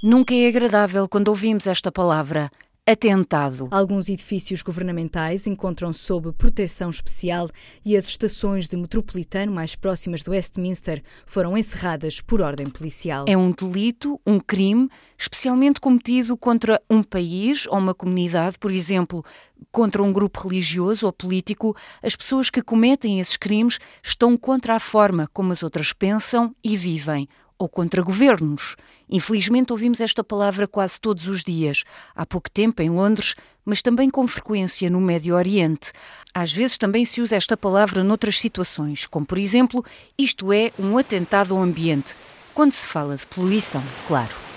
Nunca é agradável quando ouvimos esta palavra atentado. Alguns edifícios governamentais encontram-se sob proteção especial e as estações de metropolitano mais próximas do Westminster foram encerradas por ordem policial. É um delito, um crime, especialmente cometido contra um país ou uma comunidade, por exemplo, contra um grupo religioso ou político. As pessoas que cometem esses crimes estão contra a forma como as outras pensam e vivem ou contra governos. Infelizmente ouvimos esta palavra quase todos os dias. Há pouco tempo em Londres, mas também com frequência no Médio Oriente. Às vezes também se usa esta palavra noutras situações, como por exemplo, isto é um atentado ao ambiente, quando se fala de poluição, claro.